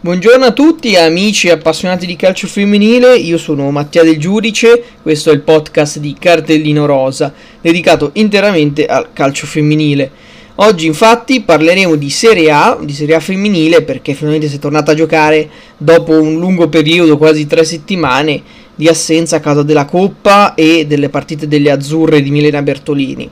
Buongiorno a tutti amici appassionati di calcio femminile, io sono Mattia Del Giudice, questo è il podcast di Cartellino Rosa, dedicato interamente al calcio femminile. Oggi infatti parleremo di Serie A, di Serie A femminile, perché finalmente si è tornata a giocare dopo un lungo periodo, quasi tre settimane, di assenza a causa della Coppa e delle partite delle Azzurre di Milena Bertolini.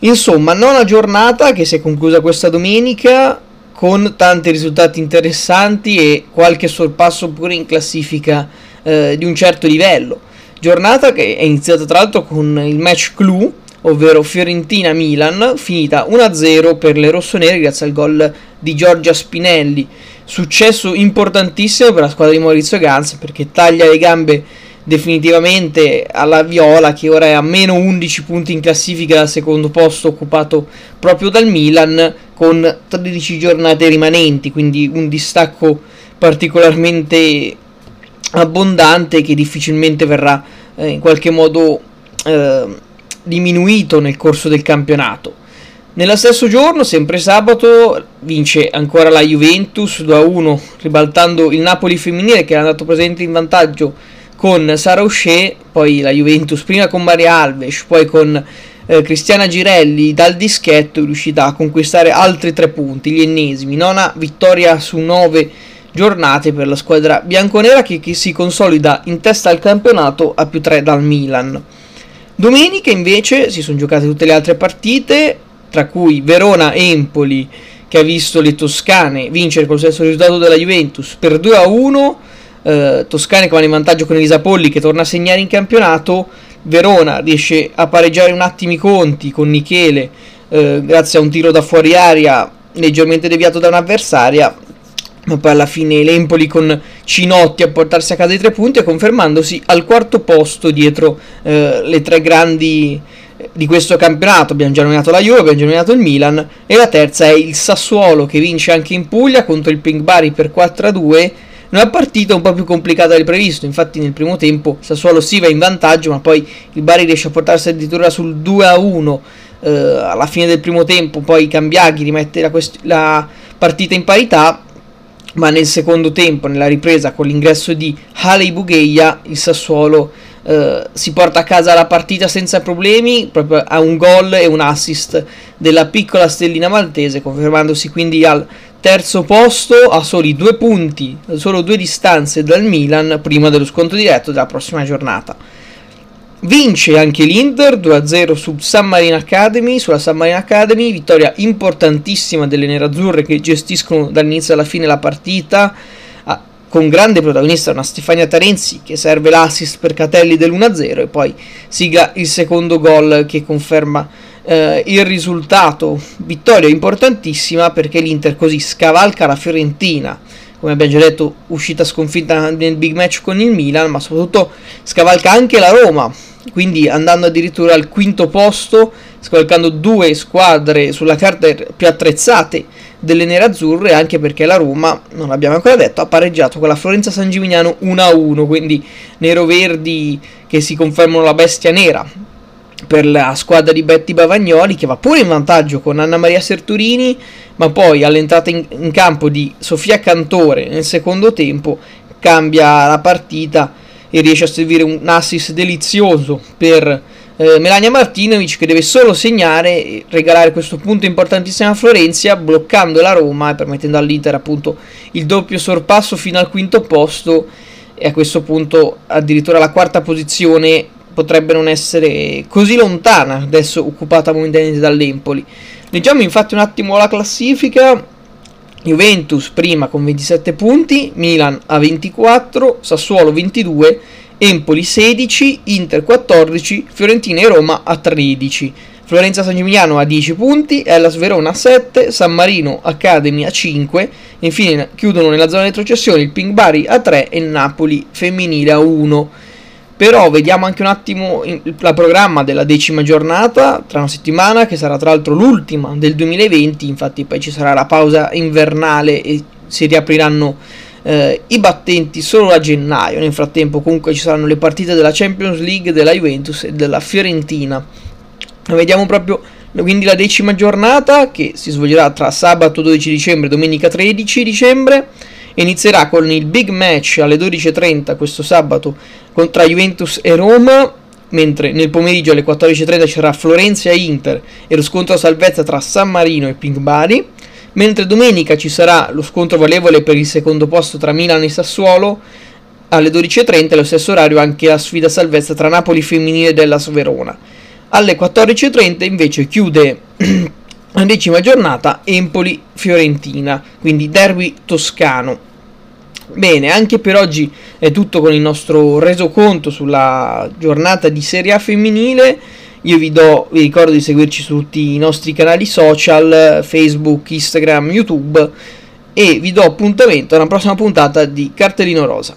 Insomma, nona giornata che si è conclusa questa domenica con tanti risultati interessanti e qualche sorpasso pure in classifica eh, di un certo livello. Giornata che è iniziata tra l'altro con il match clou, ovvero Fiorentina-Milan, finita 1-0 per le rossonere grazie al gol di Giorgia Spinelli. Successo importantissimo per la squadra di Maurizio Gans perché taglia le gambe definitivamente alla Viola che ora è a meno 11 punti in classifica dal secondo posto occupato proprio dal Milan con 13 giornate rimanenti, quindi un distacco particolarmente abbondante che difficilmente verrà eh, in qualche modo eh, diminuito nel corso del campionato. Nello stesso giorno, sempre sabato, vince ancora la Juventus 2-1, ribaltando il Napoli femminile che era andato presente in vantaggio con Sara O'Shea, poi la Juventus prima con Maria Alves, poi con eh, Cristiana Girelli dal dischetto è riuscita a conquistare altri tre punti, gli ennesimi, nona vittoria su nove giornate per la squadra bianconera che, che si consolida in testa al campionato a più tre dal Milan. Domenica invece si sono giocate tutte le altre partite, tra cui Verona-Empoli che ha visto le toscane vincere col stesso risultato della Juventus per 2 a 1 eh, Toscane che vanno in vantaggio con Elisa Polli che torna a segnare in campionato, Verona riesce a pareggiare un attimo i conti con Michele eh, grazie a un tiro da fuori aria leggermente deviato da un'avversaria, ma poi alla fine l'Empoli con Cinotti a portarsi a casa i tre punti e confermandosi al quarto posto dietro eh, le tre grandi eh, di questo campionato. Abbiamo già nominato la Juve, abbiamo già nominato il Milan e la terza è il Sassuolo che vince anche in Puglia contro il Pink Bari per 4 a 2 una partita un po' più complicata del previsto, infatti nel primo tempo Sassuolo si va in vantaggio, ma poi il Bari riesce a portarsi addirittura sul 2 a 1 eh, alla fine del primo tempo, poi Cambiaghi rimette la, quest- la partita in parità, ma nel secondo tempo, nella ripresa con l'ingresso di Haley Bugheia, il Sassuolo eh, si porta a casa la partita senza problemi, proprio a un gol e un assist della piccola stellina maltese, confermandosi quindi al terzo posto a soli due punti, solo due distanze dal Milan prima dello sconto diretto della prossima giornata. Vince anche l'Inter 2-0 su San Marino Academy, sulla San Marino Academy, vittoria importantissima delle nerazzurre che gestiscono dall'inizio alla fine la partita, con grande protagonista una Stefania Tarenzi che serve l'assist per Catelli dell'1-0 e poi sigla il secondo gol che conferma eh, il risultato. Vittoria importantissima perché l'Inter così scavalca la Fiorentina, come abbiamo già detto, uscita sconfitta nel big match con il Milan, ma soprattutto scavalca anche la Roma, quindi andando addirittura al quinto posto, scavalcando due squadre sulla carta più attrezzate delle nerazzurre, anche perché la Roma, non l'abbiamo ancora detto, ha pareggiato con la Florenza San Gimignano 1-1, quindi nero-verdi che si confermano la bestia nera per la squadra di Betty Bavagnoli che va pure in vantaggio con Anna Maria Serturini, ma poi all'entrata in, in campo di Sofia Cantore nel secondo tempo cambia la partita e riesce a servire un assist delizioso per eh, Melania Martinovic che deve solo segnare e regalare questo punto importantissimo a Florenza bloccando la Roma e permettendo all'Inter appunto il doppio sorpasso fino al quinto posto. E a questo punto addirittura la quarta posizione potrebbe non essere così lontana adesso occupata momentaneamente dall'Empoli. Leggiamo infatti un attimo la classifica. Juventus prima con 27 punti, Milan a 24, Sassuolo 22, Empoli 16, Inter 14, Fiorentina e Roma a 13. Florenza San Gimignano a 10 punti, Hellas Verona a 7, San Marino Academy a 5, infine chiudono nella zona di retrocessione il Pink Bari a 3 e Napoli femminile a 1. Però vediamo anche un attimo il programma della decima giornata tra una settimana, che sarà tra l'altro l'ultima del 2020, infatti poi ci sarà la pausa invernale e si riapriranno eh, i battenti solo a gennaio. Nel frattempo comunque ci saranno le partite della Champions League, della Juventus e della Fiorentina. Vediamo proprio quindi la decima giornata che si svolgerà tra sabato 12 dicembre e domenica 13 dicembre Inizierà con il big match alle 12.30 questo sabato tra Juventus e Roma, mentre nel pomeriggio alle 14.30 ci sarà Florenza e Inter e lo scontro a salvezza tra San Marino e Pink Bari, mentre domenica ci sarà lo scontro valevole per il secondo posto tra Milan e Sassuolo, alle 12.30 allo stesso orario anche la sfida a salvezza tra Napoli femminile della Verona. Alle 14.30 invece chiude la decima giornata Empoli-Fiorentina, quindi derby toscano. Bene, anche per oggi è tutto con il nostro resoconto sulla giornata di Serie A femminile. Io vi, do, vi ricordo di seguirci su tutti i nostri canali social, Facebook, Instagram, YouTube e vi do appuntamento alla prossima puntata di Cartellino Rosa.